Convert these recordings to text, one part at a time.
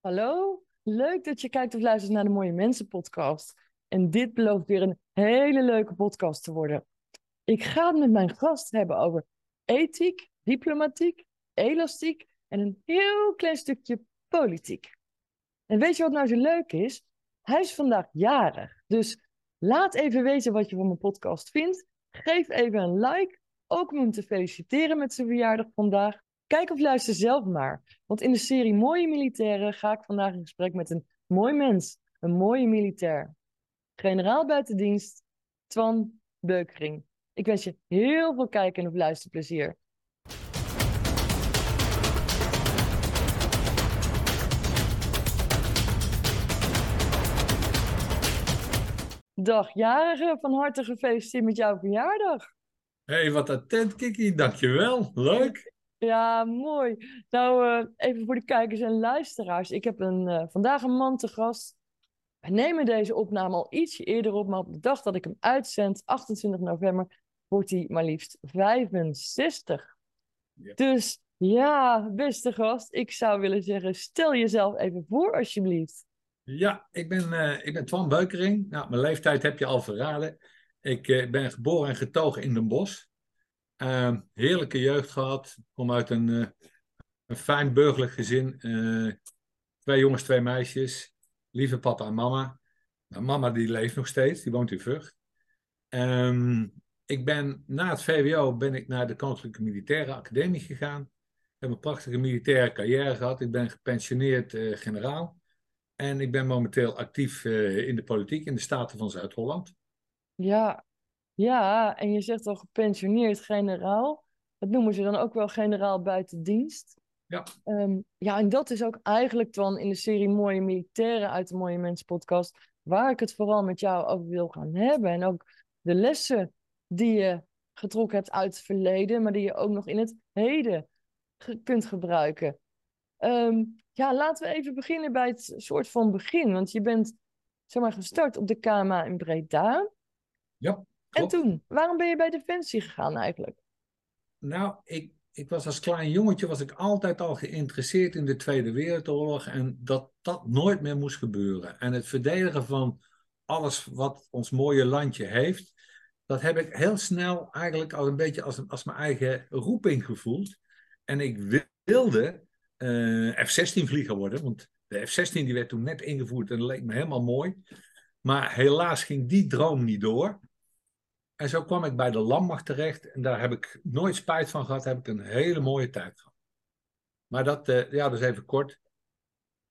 Hallo, leuk dat je kijkt of luistert naar de Mooie Mensen podcast. En dit belooft weer een hele leuke podcast te worden. Ik ga het met mijn gast hebben over ethiek, diplomatiek, elastiek en een heel klein stukje politiek. En weet je wat nou zo leuk is? Hij is vandaag jarig. Dus laat even weten wat je van mijn podcast vindt. Geef even een like, ook om hem te feliciteren met zijn verjaardag vandaag. Kijk of luister zelf maar. Want in de serie Mooie Militairen ga ik vandaag in gesprek met een mooi mens, een mooie militair. Generaal buitendienst, Twan Beukering. Ik wens je heel veel kijken of luisterplezier. Dag jarige, van harte gefeliciteerd met jouw verjaardag. Hey, wat attent, Kiki. Dankjewel. Leuk. Ja, mooi. Nou, uh, even voor de kijkers en luisteraars. Ik heb een, uh, vandaag een man te gast. We nemen deze opname al ietsje eerder op, maar op de dag dat ik hem uitzend, 28 november, wordt hij maar liefst 65. Ja. Dus ja, beste gast, ik zou willen zeggen, stel jezelf even voor alsjeblieft. Ja, ik ben, uh, ik ben Twan Beukering. Nou, mijn leeftijd heb je al verraden. Ik ben geboren en getogen in Den Bosch. Uh, heerlijke jeugd gehad. Kom uit een, uh, een fijn burgerlijk gezin. Uh, twee jongens, twee meisjes. Lieve papa en mama. Nou, mama die leeft nog steeds, die woont in Vught. Um, ik ben na het VWO ben ik naar de Koninklijke Militaire Academie gegaan. Ik heb een prachtige militaire carrière gehad. Ik ben gepensioneerd uh, generaal. En ik ben momenteel actief in de politiek in de Staten van Zuid-Holland. Ja, ja, en je zegt al gepensioneerd generaal. Dat noemen ze dan ook wel generaal buiten dienst. Ja. Um, ja, en dat is ook eigenlijk dan in de serie Mooie Militairen uit de Mooie Mensen podcast, waar ik het vooral met jou over wil gaan hebben. En ook de lessen die je getrokken hebt uit het verleden, maar die je ook nog in het heden ge kunt gebruiken. Um, ja, laten we even beginnen bij het soort van begin. Want je bent zeg maar, gestart op de KMA in Breda. Ja. En toen, waarom ben je bij Defensie gegaan eigenlijk? Nou, ik, ik was als klein jongetje was ik altijd al geïnteresseerd in de Tweede Wereldoorlog en dat dat nooit meer moest gebeuren. En het verdedigen van alles wat ons mooie landje heeft, dat heb ik heel snel eigenlijk al een beetje als, als mijn eigen roeping gevoeld. En ik wilde uh, F-16 vlieger worden, want de F-16 die werd toen net ingevoerd en dat leek me helemaal mooi. Maar helaas ging die droom niet door. En zo kwam ik bij de landmacht terecht. En daar heb ik nooit spijt van gehad. Heb ik een hele mooie tijd gehad. Maar dat, uh, ja, dus even kort.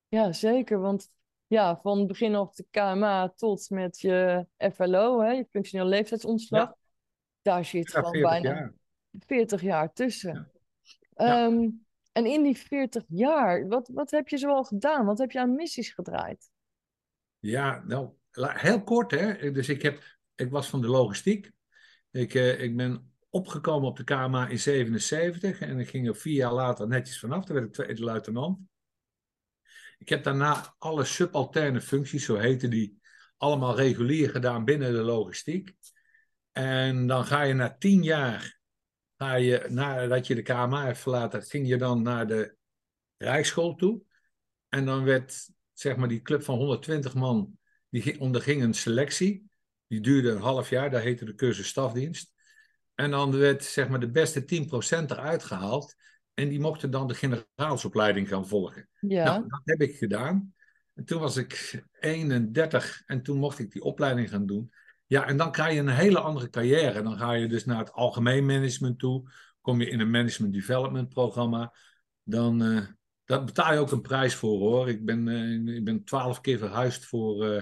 Ja, zeker. Want ja, van begin op de KMA tot met je FLO, hè, je functioneel leeftijdsontslag. Ja. Daar zit ja, gewoon bijna jaar. 40 jaar tussen. Ja. Um, en in die 40 jaar, wat, wat heb je zoal gedaan? Wat heb je aan missies gedraaid? Ja, nou, heel kort hè. Dus ik, heb, ik was van de logistiek. Ik, uh, ik ben opgekomen op de KMA in 77 en ik ging er vier jaar later netjes vanaf. Toen werd ik tweede luitenant. Ik heb daarna alle subalterne functies, zo heten die, allemaal regulier gedaan binnen de logistiek. En dan ga je na tien jaar, ga je, nadat je de KMA hebt verlaten, ging je dan naar de Rijksschool toe. En dan werd, zeg maar, die club van 120 man, die onderging een selectie. Die duurde een half jaar, dat heette de cursus stafdienst. En dan werd zeg maar de beste 10% eruit gehaald. En die mochten dan de generaalsopleiding gaan volgen. Ja. Nou, dat heb ik gedaan. En toen was ik 31 en toen mocht ik die opleiding gaan doen. Ja, en dan krijg je een hele andere carrière. Dan ga je dus naar het algemeen management toe. Kom je in een management development programma. Dan uh, daar betaal je ook een prijs voor hoor. Ik ben, uh, ik ben twaalf keer verhuisd voor, uh,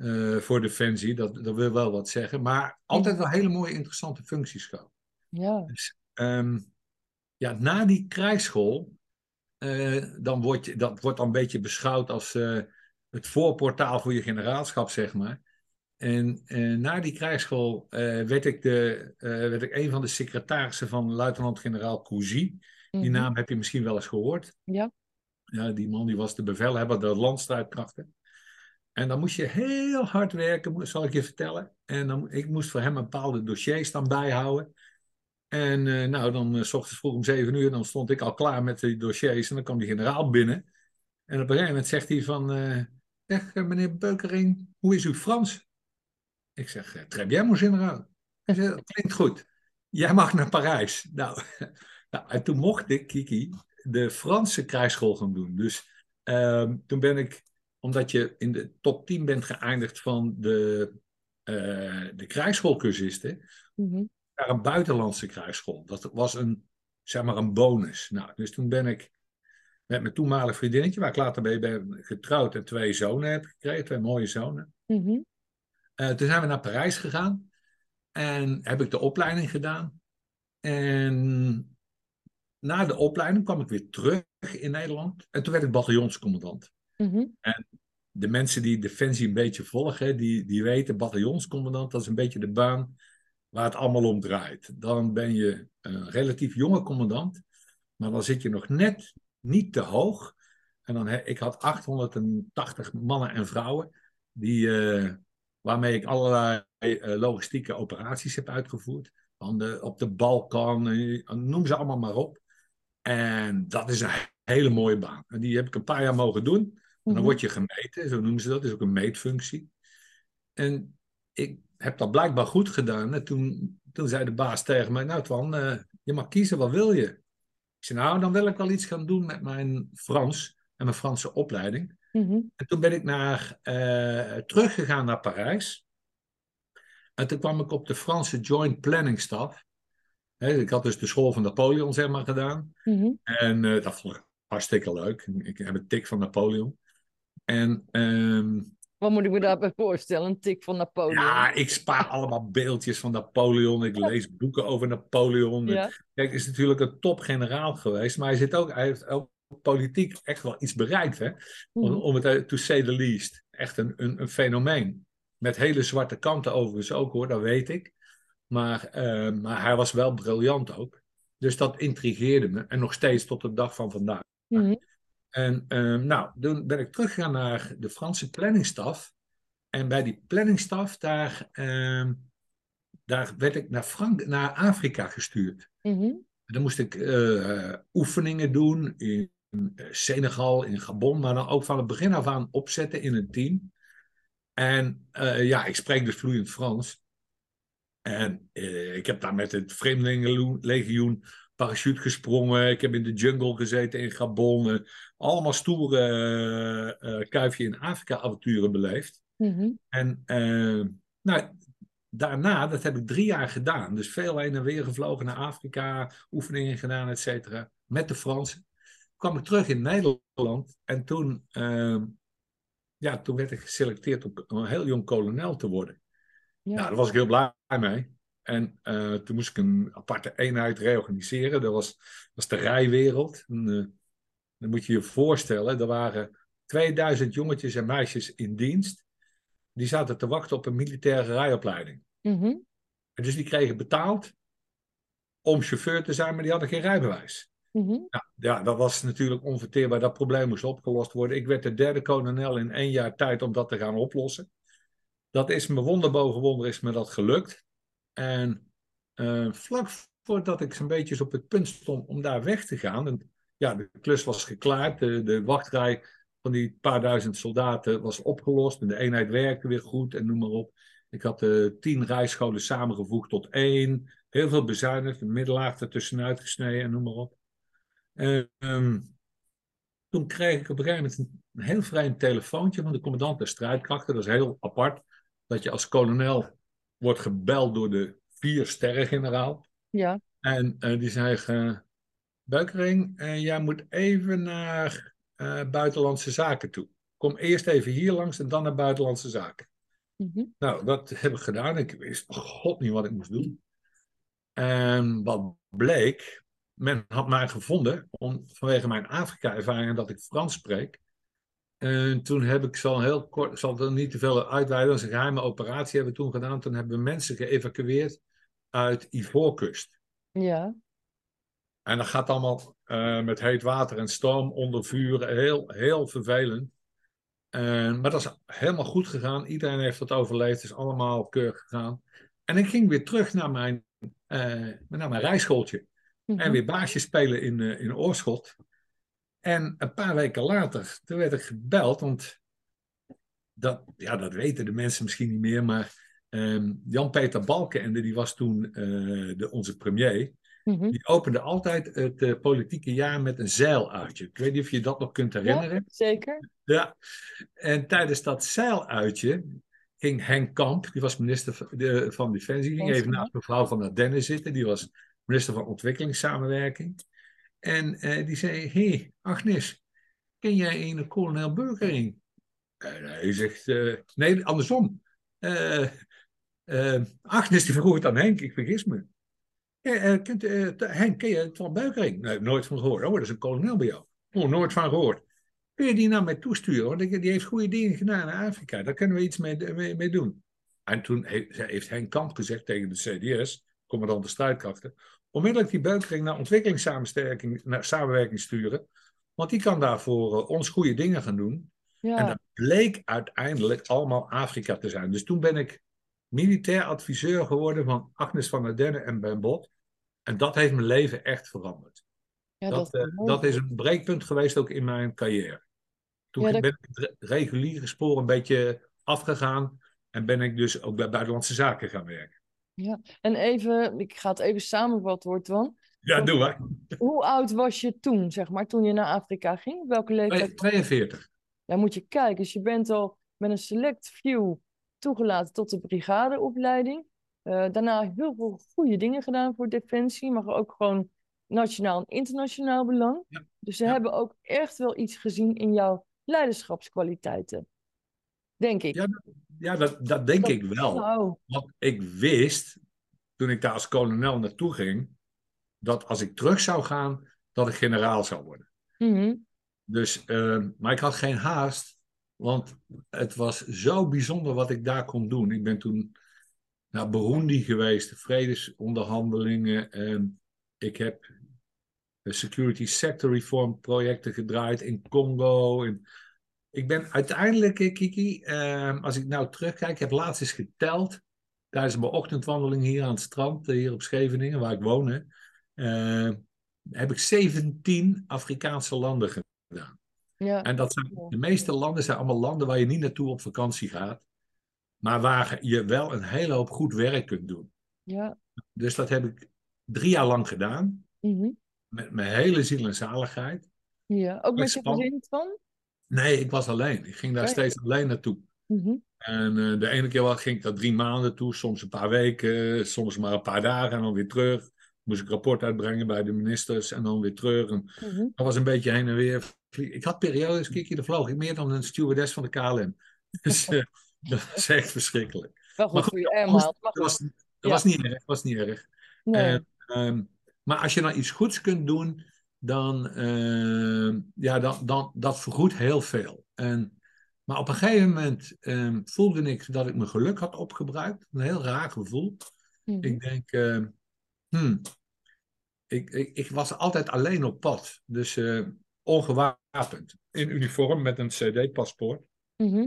uh, voor Defensie. Dat, dat wil wel wat zeggen. Maar altijd wel hele mooie, interessante functies gehad. Ja. Dus, um, ja, na die krijgsschool, uh, dan wordt je, dat wordt dan een beetje beschouwd als uh, het voorportaal voor je generaalschap, zeg maar. En na die krijgsschool werd, ik de, werd ik een van de secretarissen van luitenant-generaal Cousy. Die mm -hmm. naam heb je misschien wel eens gehoord. Ja. Ja, die man die was de bevelhebber der landstrijdkrachten. En dan moest je heel hard werken, zal ik je vertellen. En dan, ik moest voor hem bepaalde dossiers dan bijhouden. En uh, nou, dan uh, s ochtends vroeg om zeven uur, dan stond ik al klaar met die dossiers. En dan kwam die generaal binnen. En op een gegeven moment zegt hij van, eh, zeg meneer Beukering, hoe is uw Frans? Ik zeg, eh, très bien, mon général. Hij zegt, klinkt goed. Jij mag naar Parijs. Nou, nou, en toen mocht ik, Kiki, de Franse krijgsschool gaan doen. Dus ehm, toen ben ik, omdat je in de top 10 bent geëindigd van de, uh, de krijgsschoolcursisten, Mhm. naar een buitenlandse krijgsschool. Dat was een, zeg maar, een bonus. Nou, dus toen ben ik met mijn toenmalig vriendinnetje, waar ik later mee ben getrouwd en twee zonen heb gekregen, twee mooie zonen. Mhm. Eh, toen zijn we naar Parijs gegaan en heb ik de opleiding gedaan. En na de opleiding kwam ik weer terug in Nederland en toen werd ik bataljonscommandant. Mhm. De mensen die Defensie een beetje volgen, die, die weten, bataljonscommandant, dat is een beetje de baan waar het allemaal om draait. Dan ben je een relatief jonge commandant, maar dan zit je nog net niet te hoog. En dan, ik had 880 mannen en vrouwen, die, eh, waarmee ik allerlei eh, logistieke operaties heb uitgevoerd. De, op de Balkan, eh, noem ze allemaal maar op. En dat is een hele mooie baan. En die heb ik een paar jaar mogen doen. En dan Mhm. word je gemeten, zo noemen ze dat. Is ook een meetfunctie. En ik heb dat blijkbaar goed gedaan. En toen, toen zei de baas tegen mij, nou Twan, eh, je mag kiezen, wat wil je? Ik zei, nou, dan wil ik wel iets gaan doen met mijn Frans en mijn Franse opleiding. Mhm. En toen ben ik naar, eh, teruggegaan naar Parijs. En toen kwam ik op de Franse Joint Planning Staff. Ik had dus de school van Napoleon, zeg maar, gedaan. Mhm. En eh, dat vond ik hartstikke leuk. Ik heb een tik van Napoleon. En ehm, Wat moet ik me daarbij voorstellen? Een tik van Napoleon. ja, ik spaar allemaal beeldjes van Napoleon. Ik lees boeken over Napoleon. Ja. Kijk, is natuurlijk een topgeneraal geweest. Maar hij, zit ook, hij heeft ook politiek echt wel iets bereikt. Hè? Om, Mhm. om het to say the least. Echt een, een, een fenomeen. Met hele zwarte kanten overigens ook hoor, dat weet ik. Maar, eh, maar hij was wel briljant ook. Dus dat intrigeerde me. En nog steeds tot de dag van vandaag. Mhm. En ehm, nou, toen ben ik teruggegaan naar de Franse planningstaf. En bij die planningstaf, daar, ehm, daar werd ik naar, Frank naar Afrika gestuurd. En dan moest ik eh, oefeningen doen in eh, Senegal, in Gabon, maar dan ook van het begin af aan opzetten in een team. En eh, ja, ik spreek dus vloeiend Frans. En ik heb daar met het Vreemdelingenlegioen parachute gesprongen. Ik heb in de jungle gezeten in Gabon. eh, allemaal stoere eh, eh, kuifje in Afrika avonturen beleefd. Mhm. En eh, nou, daarna, dat heb ik drie jaar gedaan. Dus veel heen en weer gevlogen naar Afrika, oefeningen gedaan, et cetera. Met de Fransen. Kwam ik terug in Nederland en toen, ja, toen werd ik geselecteerd om een heel jong kolonel te worden. Ja. Nou, daar was ik heel blij mee. En eh, toen moest ik een aparte eenheid reorganiseren. Dat was, was de rijwereld. En, eh, dan moet je je voorstellen, er waren 2000 jongetjes en meisjes in dienst. Die zaten te wachten op een militaire rijopleiding. Mhm. En dus die kregen betaald om chauffeur te zijn, maar die hadden geen rijbewijs. Mhm. Nou, ja, dat was natuurlijk onverteerbaar. Dat probleem moest opgelost worden. Ik werd de derde kolonel in één jaar tijd om dat te gaan oplossen. Dat is me wonder boven wonder is me dat gelukt. En eh, vlak voordat ik zo'n beetje op het punt stond om daar weg te gaan. En, ja, de klus was geklaard. De, de wachtrij van die paar duizend soldaten was opgelost. En de eenheid werkte weer goed en noem maar op. Ik had de tien rijscholen samengevoegd tot één. Heel veel bezuinigd. Een middelaag ertussenuit gesneden en noem maar op. Ehm, toen kreeg ik op een gegeven moment een, een heel vreemd telefoontje van de commandant der strijdkrachten. Dat is heel apart. Dat je als kolonel wordt gebeld door de vier sterrengeneraal. Ja. En eh, die zei, eh, Beukering, eh, jij moet even naar eh, buitenlandse zaken toe. Kom eerst even hier langs en dan naar buitenlandse zaken. Mhm. Nou, dat heb ik gedaan. Ik wist god niet wat ik moest doen. En wat bleek, men had mij gevonden om, vanwege mijn Afrika-ervaring dat ik Frans spreek. En toen heb ik zo heel kort, ik zal er niet te veel uitweiden, dat is een geheime operatie hebben we toen gedaan. Toen hebben we mensen geëvacueerd uit Ivoorkust. Ja. En dat gaat allemaal eh, met heet water en stoom onder vuur. Heel, heel vervelend. En, maar dat is helemaal goed gegaan. Iedereen heeft dat overleefd. Is allemaal keurig gegaan. En ik ging weer terug naar mijn, eh, naar mijn rijschooltje. Mhm. En weer baasje spelen in, eh, in Oorschot. En een paar weken later, toen werd ik gebeld, want dat, ja, dat weten de mensen misschien niet meer, maar ehm, Jan-Peter Balkenende, die was toen eh, de, onze premier, Mhm. die opende altijd het eh, politieke jaar met een zeiluitje. Ik weet niet of je dat nog kunt herinneren. Ja, zeker. Ja, en tijdens dat zeiluitje ging Henk Kamp, die was minister van, de, van Defensie, ging even naast mevrouw van Ardenne zitten, die was minister van Ontwikkelingssamenwerking. En eh, die zei, hé hey, Agnes, ken jij een kolonel Burgering? En hij zegt, eh, nee, andersom. Eh, eh, Agnes die vroeg het aan Henk, ik vergis me. Eh, kent, eh, Henk, ken je het van Buikering? Nee, nooit van gehoord. Oh, dat is een kolonel bij jou. Oh, nooit van gehoord. Kun je die naar mij toesturen? Want die heeft goede dingen gedaan in Afrika. Daar kunnen we iets mee, mee, mee doen. En toen he- heeft Henk Kamp gezegd tegen de CDS, commandant de strijdkrachten, onmiddellijk die Buikering naar ontwikkelingssamenwerking naar samenwerking sturen. Want die kan daarvoor eh, ons goede dingen gaan doen. En dat bleek uiteindelijk allemaal Afrika te zijn. Dus toen ben ik militair adviseur geworden van Agnes van der Denne en Ben Bot. En dat heeft mijn leven echt veranderd. ja dat, dat, eh, dat is een breekpunt geweest ook in mijn carrière. Toen Ja, dat- ben ik het re- reguliere spoor een beetje afgegaan. En ben ik dus ook bij buitenlandse zaken gaan werken. En even, ik ga het even samenvatten, hoor, Twan. Ja, doe maar. Hoe oud was je toen, zeg maar, toen je naar Afrika ging? Welke leeftijd? 42. Ja, moet je kijken. Dus je bent al met een select few toegelaten tot de brigadeopleiding. Eh, daarna heel veel goede dingen gedaan voor Defensie, maar ook gewoon nationaal en internationaal belang. Ja, Dus ze ja. hebben ook echt wel iets gezien in jouw leiderschapskwaliteiten. Denk ik. Ja, Ja, dat, dat denk Dat- ik wel. Want ik wist, toen ik daar als kolonel naartoe ging, dat als ik terug zou gaan, dat ik generaal zou worden. mhm. Dus, eh, maar ik had geen haast, want het was zo bijzonder wat ik daar kon doen. Ik ben toen naar Burundi geweest, vredesonderhandelingen. En ik heb security sector reform projecten gedraaid in Congo. En ik ben uiteindelijk, eh, Kiki, eh, als ik nou terugkijk, heb laatst eens geteld tijdens mijn ochtendwandeling hier aan het strand, eh, hier op Scheveningen, waar ik woon. hè, eh, heb ik 17 Afrikaanse landen gedaan. ja. En dat zijn, de meeste landen zijn allemaal landen waar je niet naartoe op vakantie gaat, maar waar je wel een hele hoop goed werk kunt doen. ja. Dus dat heb ik drie jaar lang gedaan, mhm. met mijn hele ziel en zaligheid. ja. Ook met je gezin, Twan? Nee, ik was alleen. Ik ging daar steeds alleen naartoe. Mhm. En eh, de ene keer wel ging ik daar drie maanden toe, soms een paar weken, soms maar een paar dagen en dan weer terug. Moest ik rapport uitbrengen bij de ministers en dan weer terug. En Mhm. dat was een beetje heen en weer. Ik had periodes, Kiki, daar vloog ik meer dan een stewardess van de KLM. Dus eh, dat was echt verschrikkelijk. Wel goed voor je dat was, dat Ja. was niet erg, was niet erg. Nee. En, ehm, maar als je nou iets goeds kunt doen, dan, ehm, ja, dan, dan dat vergoedt heel veel. En, maar op een gegeven moment ehm, voelde ik dat ik mijn geluk had opgebruikt. Een heel raar gevoel. Mhm. Ik denk, ehm, hmm, ik, ik, ik was altijd alleen op pad. Dus eh, ongewapend. In uniform met een CD-paspoort. Mhm.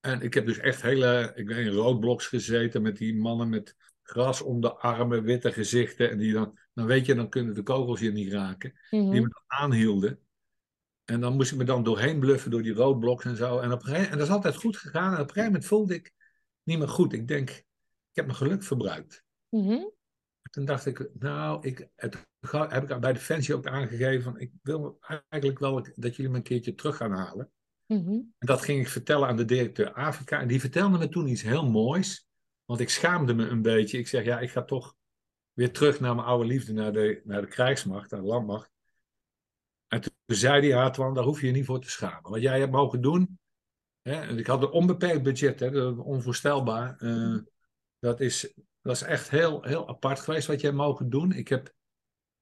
En ik heb dus echt hele, ik ben in roodbloks gezeten met die mannen met gras om de armen, witte gezichten. En die dan, dan weet je, dan kunnen de kogels je niet raken. Die Mhm. me dan aanhielden. En dan moest ik me dan doorheen bluffen door die roodbloks en zo. En, op gegeven, en dat is altijd goed gegaan. En op een gegeven moment voelde ik niet meer goed. Ik denk, ik heb mijn geluk verbruikt. Mhm. Toen dacht ik, nou, ik, het heb ik bij Defensie ook aangegeven. Van, ik wil eigenlijk wel dat jullie me een keertje terug gaan halen. Mhm. En dat ging ik vertellen aan de directeur Afrika. En die vertelde me toen iets heel moois. Want ik schaamde me een beetje. Ik zeg, ja, ik ga toch weer terug naar mijn oude liefde, naar de, naar de krijgsmacht, naar de landmacht. En toen zei hij, ja, Twan, daar hoef je je niet voor te schamen. Wat jij hebt mogen doen. Hè, ik had een onbeperkt budget, hè, onvoorstelbaar. eh, dat, is, dat is echt heel, heel apart geweest wat jij hebt mogen doen. Ik heb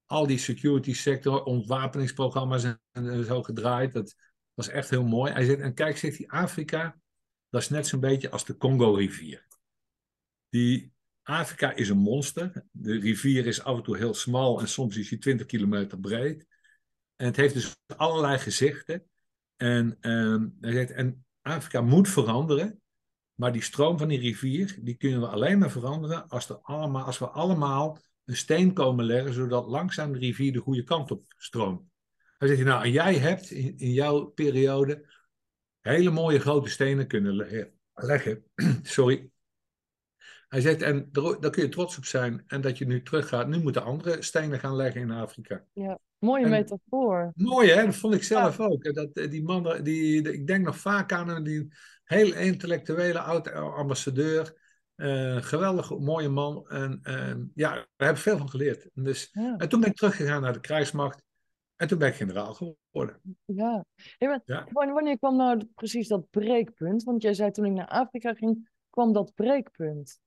al die security sector, ontwapeningsprogramma's en, en zo gedraaid. Dat was echt heel mooi. Hij zegt, en kijk, zegt hij, Afrika, dat is net zo'n beetje als de Congo-rivier. Die Afrika is een monster. De rivier is af en toe heel smal en soms is hij 20 kilometer breed. En het heeft dus allerlei gezichten. En, zegt, en Afrika moet veranderen. Maar die stroom van die rivier, die kunnen we alleen maar veranderen als, als we allemaal een steen komen leggen, zodat langzaam de rivier de goede kant op stroomt. Hij zegt, nou, en jij hebt in, in jouw periode hele mooie grote stenen kunnen le- leggen. Sorry. Hij zegt, en daar, kun je trots op zijn. En dat je nu teruggaat. Nu moeten andere stenen gaan leggen in Afrika. Mooie En- metafoor. Mooi hè, dat vond ik zelf ook. En Dat, eh, die mannen, die, ik denk nog vaak aan hem, die heel intellectuele oud-ambassadeur. eh geweldig mooie man. En, ja, daar heb ik veel van geleerd. En, dus, Ja. en toen ben ik teruggegaan naar de krijgsmacht. En toen ben ik generaal geworden. Ja. Hey, maar Ja. wanneer kwam nou precies dat breekpunt? Want jij zei toen ik naar Afrika ging, kwam dat breekpunt.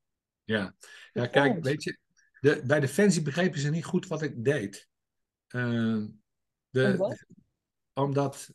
Ja, ja kijk, weet je, de, bij Defensie begrepen ze niet goed wat ik deed. Eh, de, Omdat? omdat,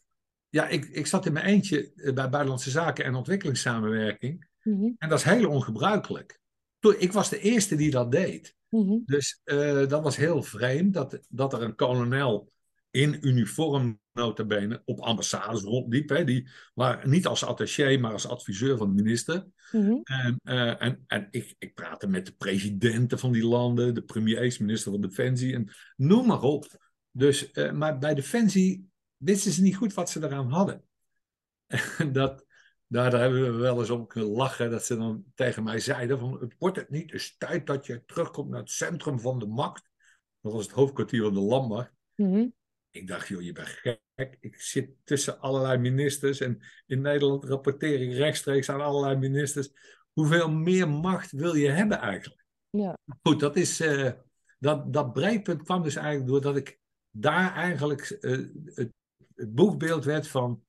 ja, ik, ik zat in mijn eentje eh, bij Buitenlandse Zaken en Ontwikkelingssamenwerking. Mhm, En dat is heel ongebruikelijk. Toen, ik was de eerste die dat deed. mhm, Dus eh, dat was heel vreemd dat, dat er een kolonel in uniform, notabene, op ambassades rondliep. Hè, die waren niet als attaché, maar als adviseur van de minister. mhm. En, eh, en, en ik, ik praatte met de presidenten van die landen, de premiers, minister van Defensie, en noem maar op. Dus, eh, maar bij Defensie wisten ze niet goed wat ze eraan hadden. En dat, daar, daar hebben we wel eens om kunnen lachen, dat ze dan tegen mij zeiden van, het wordt het niet eens tijd dat je terugkomt naar het centrum van de macht. Dat was het hoofdkwartier van de landmacht. mhm. Ik dacht, joh, je bent gek. Ik zit tussen allerlei ministers en in Nederland rapporteer ik rechtstreeks aan allerlei ministers. Hoeveel meer macht wil je hebben eigenlijk? Ja. Goed, dat, is, eh, dat, dat breekpunt kwam dus eigenlijk doordat ik daar eigenlijk eh, het, het boegbeeld werd van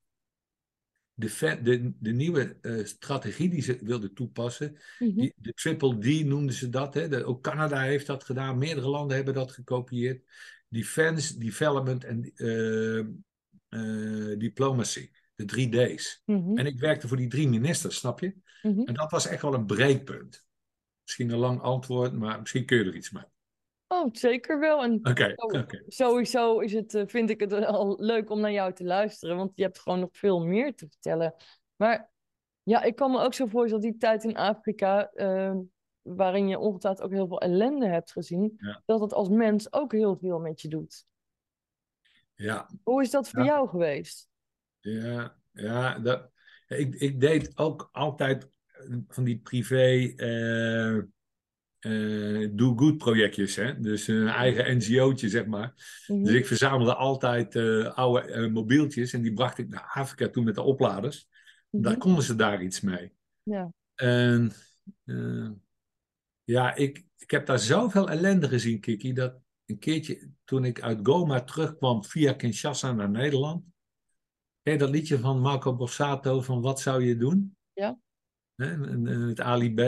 de, de, de nieuwe eh, strategie die ze wilden toepassen. mhm. Die, de Triple D noemden ze dat. Hè? De, ook Canada heeft dat gedaan. Meerdere landen hebben dat gekopieerd. Defense, Development en eh, Diplomacy. De drie D's. Mhm, En ik werkte voor die drie ministers, snap je? mhm. En dat was echt wel een breekpunt. Misschien een lang antwoord, maar misschien kun je er iets mee. Oh, zeker wel. En Oké, oké. sowieso is het, eh, vind ik het al leuk om naar jou te luisteren, want je hebt gewoon nog veel meer te vertellen. Maar ja, ik kan me ook zo voorstellen dat die tijd in Afrika, eh, waarin je ongetwijfeld ook heel veel ellende hebt gezien, Ja. dat het als mens ook heel veel met je doet. Ja, Hoe is dat voor Ja. jou geweest? Ja, ja dat, ik, ik deed ook altijd van die privé eh, eh, do-good projectjes. Hè? Dus een eigen NGO'tje, zeg maar. Mhm, Dus ik verzamelde altijd eh, oude eh, mobieltjes en die bracht ik naar Afrika toe met de opladers. mhm. Daar konden ze daar iets mee. Ja. En eh, ja, ik, ik heb daar zoveel ellende gezien, Kiki, dat een keertje toen ik uit Goma terugkwam via Kinshasa naar Nederland. Ken je dat liedje van Marco Borsato van Wat zou je doen? Ja. Het Ali B.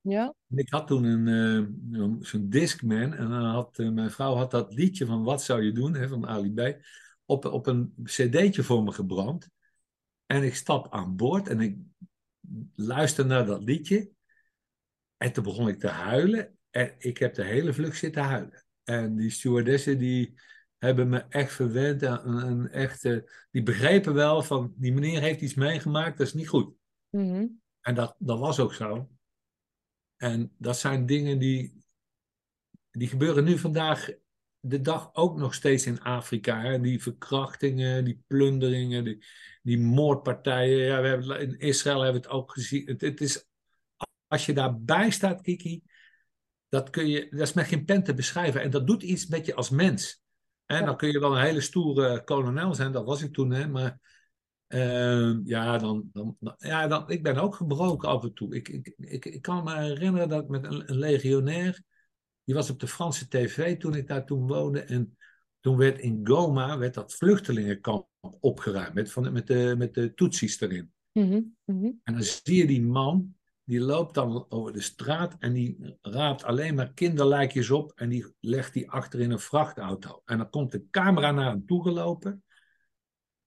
Ja? En Ik had toen een, eh, een- zo'n Discman en dan had, eh, mijn vrouw had dat liedje van Wat zou je doen hè, van Ali B. Op, op een cd'tje voor me gebrand. En ik stap aan boord en ik luister naar dat liedje. En toen begon ik te huilen. En ik heb de hele vlucht zitten huilen. En die stewardessen die hebben me echt verwend. En, en echt, eh, die begrepen wel van die meneer heeft iets meegemaakt, dat is niet goed. Mhm, En dat, dat was ook zo. En dat zijn dingen die, die gebeuren nu vandaag de dag ook nog steeds in Afrika. Hè? Die verkrachtingen, die plunderingen, die, die moordpartijen. Ja, we hebben, in Israël hebben we het ook gezien. Het, het is, als je daarbij staat, Kiki, dat, kun je, dat is met geen pen te beschrijven. En dat doet iets met je als mens. En dan kun je wel een hele stoere kolonel zijn, dat was ik toen, hè, maar Ehm, ja, dan, dan, ja dan, ik ben ook gebroken af en toe. Ik, ik, ik, ik kan me herinneren dat ik met een, een legionair, die was op de Franse tv toen ik daar toen woonde. En toen werd in Goma werd dat vluchtelingenkamp opgeruimd met, van, met, de, met de Tutsis erin. mhm, mhm. En dan zie je die man, die loopt dan over de straat en die raapt alleen maar kinderlijkjes op en die legt die achter in een vrachtauto. En dan komt de camera naar hem toe gelopen.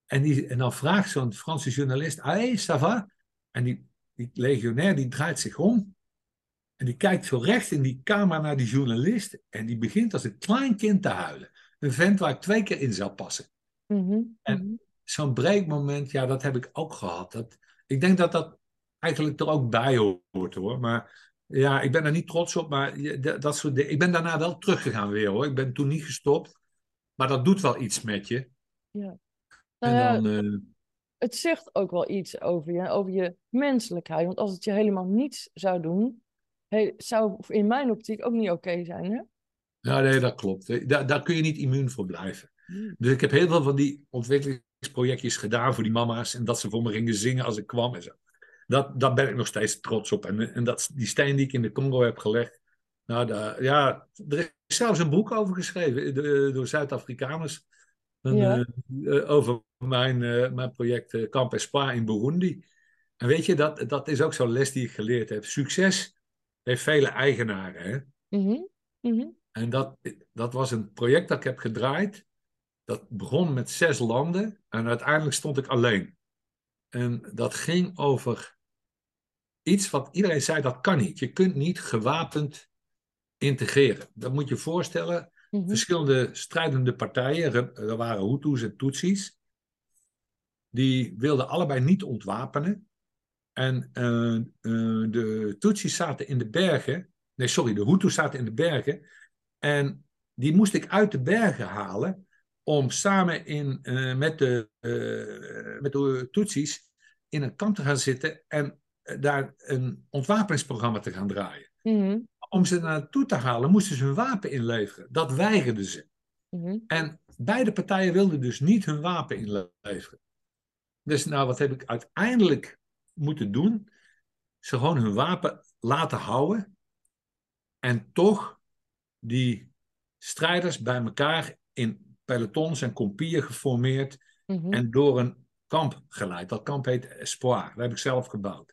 En, die, en dan vraagt zo'n Franse journalist, hey, ça va? En die, die legionair die draait zich om. En die kijkt zo recht in die camera naar die journalist. En die begint als een klein kind te huilen. Een vent waar ik twee keer in zou passen. Mhm, En- mhm. Zo'n breekmoment, ja, dat heb ik ook gehad. Dat, ik denk dat dat eigenlijk er ook bij hoort hoor. Maar ja, ik ben er niet trots op. Maar dat, soort dingen. Ik ben daarna wel teruggegaan weer hoor. Ik ben toen niet gestopt. Maar dat doet wel iets met je. Ja. En Nou ja, dan, eh, het zegt ook wel iets over je, over je menselijkheid. Want als het je helemaal niets zou doen, zou in mijn optiek ook niet oké zijn, hè? ja, nee, dat klopt. Daar, daar kun je niet immuun voor blijven. Hmm. Dus ik heb heel veel van die ontwikkelingsprojectjes gedaan voor die mama's. En dat ze voor me gingen zingen als ik kwam en zo. Dat, daar ben ik nog steeds trots op. En, en dat, die steen die ik in de Congo heb gelegd. Nou, daar, ja, er is zelfs een boek over geschreven de- door Zuid-Afrikaners. Ja. eh, eh, over mijn, eh, mijn project eh, Camp Espoir in Burundi. En weet je, dat, dat is ook zo'n les die ik geleerd heb. Succes heeft vele eigenaren. Hè? Mhm, mhm. En dat, dat was een project dat ik heb gedraaid. Dat begon met zes landen en uiteindelijk stond ik alleen. En dat ging over iets wat iedereen zei, dat kan niet. Je kunt niet gewapend integreren. Dat moet je voorstellen. mhm. Verschillende strijdende partijen, er waren Hutus en Tutsis, die wilden allebei niet ontwapenen. En eh, eh, de Tutsis zaten in de bergen. Nee, sorry, de Hutus zaten in de bergen. En die moest ik uit de bergen halen om samen in, eh, met, de, met de Tutsis in een kamp te gaan zitten en daar een ontwapeningsprogramma te gaan draaien. Mhm, Om ze naartoe te halen moesten ze hun wapen inleveren. Dat weigerden ze. mhm. En beide partijen wilden dus niet hun wapen inleveren. Dus nou, wat heb ik uiteindelijk moeten doen? Ze gewoon hun wapen laten houden. En toch die strijders bij elkaar in pelotons en kompieën geformeerd. mhm. En door een kamp geleid. Dat kamp heet Espoir. Dat heb ik zelf gebouwd.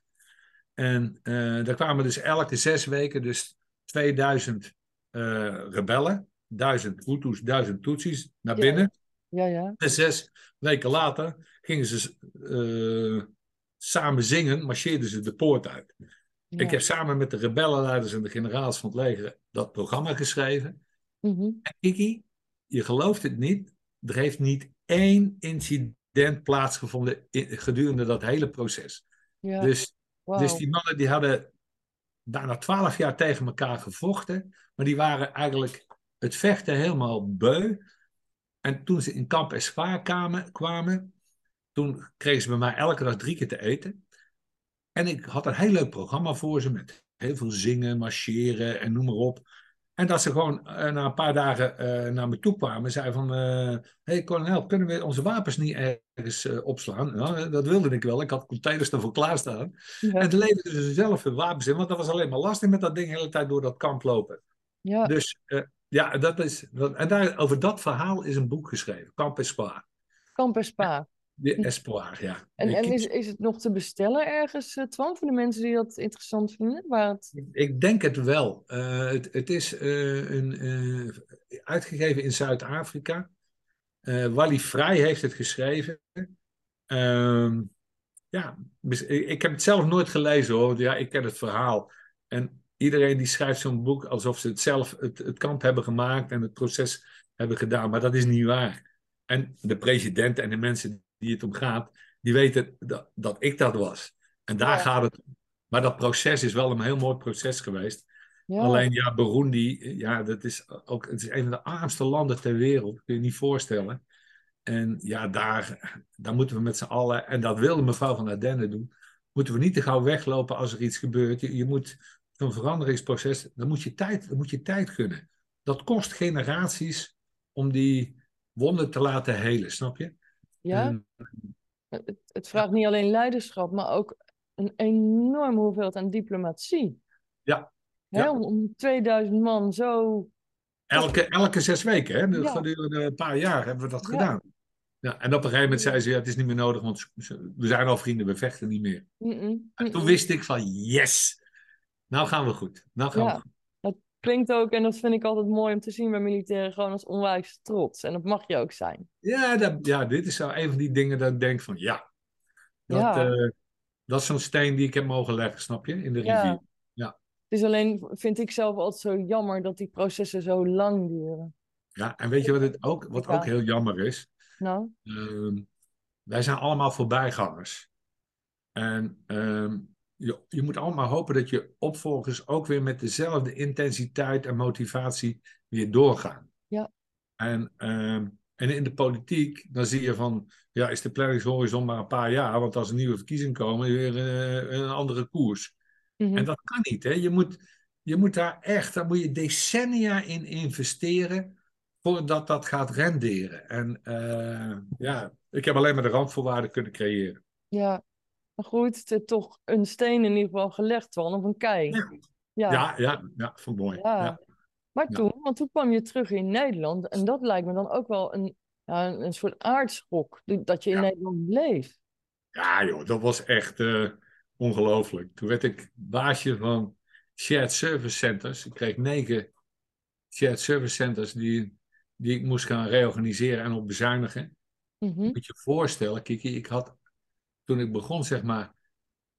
En eh daar kwamen dus elke zes weken dus 2000 eh, rebellen. 1000 Hutus, 1000 Tutsis naar binnen. Ja, ja. En zes weken later gingen ze eh, samen zingen, marcheerden ze de poort uit. ja. Ik heb samen met de rebellenleiders en de generaals van het leger dat programma geschreven. Mhm. En Kiki, je gelooft het niet, er heeft niet één incident plaatsgevonden in- gedurende dat hele proces. Ja. Dus, Dus die mannen die hadden bijna twaalf jaar tegen elkaar gevochten, maar die waren eigenlijk het vechten helemaal beu. En toen ze in Kamp kwamen, kwamen, toen kregen ze bij mij elke dag drie keer te eten. En ik had een heel leuk programma voor ze met heel veel zingen, marcheren en noem maar op. En dat ze gewoon eh, na een paar dagen eh, naar me toe kwamen en zeiden van... Hé hey, kolonel, kunnen we onze wapens niet ergens eh, opslaan? Dat wilde ik wel. Ik had containers daarvoor klaarstaan. Ja. En toen leverden ze zelf hun wapens in, want dat was alleen maar lastig met dat ding de hele tijd door dat kamp lopen. Ja. Dus eh, ja, dat is... dat- en daar, over dat verhaal is een boek geschreven. Kamp Espoir. Kamp Espa. De Espoir, ja. En, is, is het nog te bestellen ergens, eh, Twan, voor de mensen die dat interessant vinden? Waar het... Ik denk het wel. Eh, het, het is eh, een, uitgegeven in Zuid-Afrika. Wally Vrij heeft het geschreven. Ehm, ja, ik heb het zelf nooit gelezen hoor. Ja, ik ken het verhaal. En iedereen die schrijft zo'n boek alsof ze het zelf het, het kamp hebben gemaakt en het proces hebben gedaan. Maar dat is niet waar. En de president en de mensen die het om gaat, die weten dat, dat ik dat was. En daar Ja. gaat het om. Maar dat proces is wel een heel mooi proces geweest. Ja. Alleen ja, Burundi, ja, dat is ook het is een van de armste landen ter wereld. Kun je je niet voorstellen. En ja, daar, daar moeten we met z'n allen, en dat wilde mevrouw van Ardenne doen, moeten we niet te gauw weglopen als er iets gebeurt. Je, je moet zo'n veranderingsproces, dan moet je tijd, dan moet je tijd gunnen. Dat kost generaties om die wonden te laten helen, snap je? Ja. En- Het, het vraagt niet alleen leiderschap, maar ook een enorme hoeveelheid aan diplomatie. Ja. Hè, Ja. om, om 2000 man zo. elke, elke zes weken, hè? Ja. gedurende een paar jaar hebben we dat Ja. gedaan. Ja, en op een gegeven moment zei ze, ja, het is niet meer nodig, want we zijn al vrienden, we vechten niet meer. En toen wist ik van, yes, nou gaan we goed. Nou gaan Ja. we goed. Klinkt ook, en dat vind ik altijd mooi om te zien bij militairen, gewoon als onwijs trots. En dat mag je ook zijn. Ja, dat, ja, dit is zo een van die dingen dat ik denk van, ja, dat, Ja. eh, dat is zo'n steen die ik heb mogen leggen, snap je, in de Ja. rivier. Het is alleen, vind ik zelf altijd zo jammer dat die processen zo lang duren. Ja, en weet je wat, het ook, wat Ja. ook heel jammer is? Nou, Ehm, wij zijn allemaal voorbijgangers. En ehm, je, je moet allemaal hopen dat je opvolgers ook weer met dezelfde intensiteit en motivatie weer doorgaan. Ja. En ehm, En in de politiek, dan zie je van, ja, is de planningshorizon maar een paar jaar, want als er nieuwe verkiezingen komen, weer uh, een andere koers. Mhm. En dat kan niet, hè. Je moet, je moet daar echt, daar moet je decennia in investeren voordat dat gaat renderen. En uh, ja, ik heb alleen maar de randvoorwaarden kunnen creëren. Ja, goed, is toch een steen in ieder geval gelegd van, of een kei. Ja, ja, ja, ja, vond ik mooi. Ja. Ja. Maar Ja. toen, want toen kwam je terug in Nederland en dat lijkt me dan ook wel een, ja, een, een soort aardschok, dat je in Ja. Nederland bleef. Ja, joh, dat was echt eh, ongelooflijk. Toen werd ik baasje van shared service centers. Ik kreeg negen shared service centers die, die ik moest gaan reorganiseren en op bezuinigen. Mhm, Moet je je voorstellen, Kiki, ik had toen ik begon, zeg maar,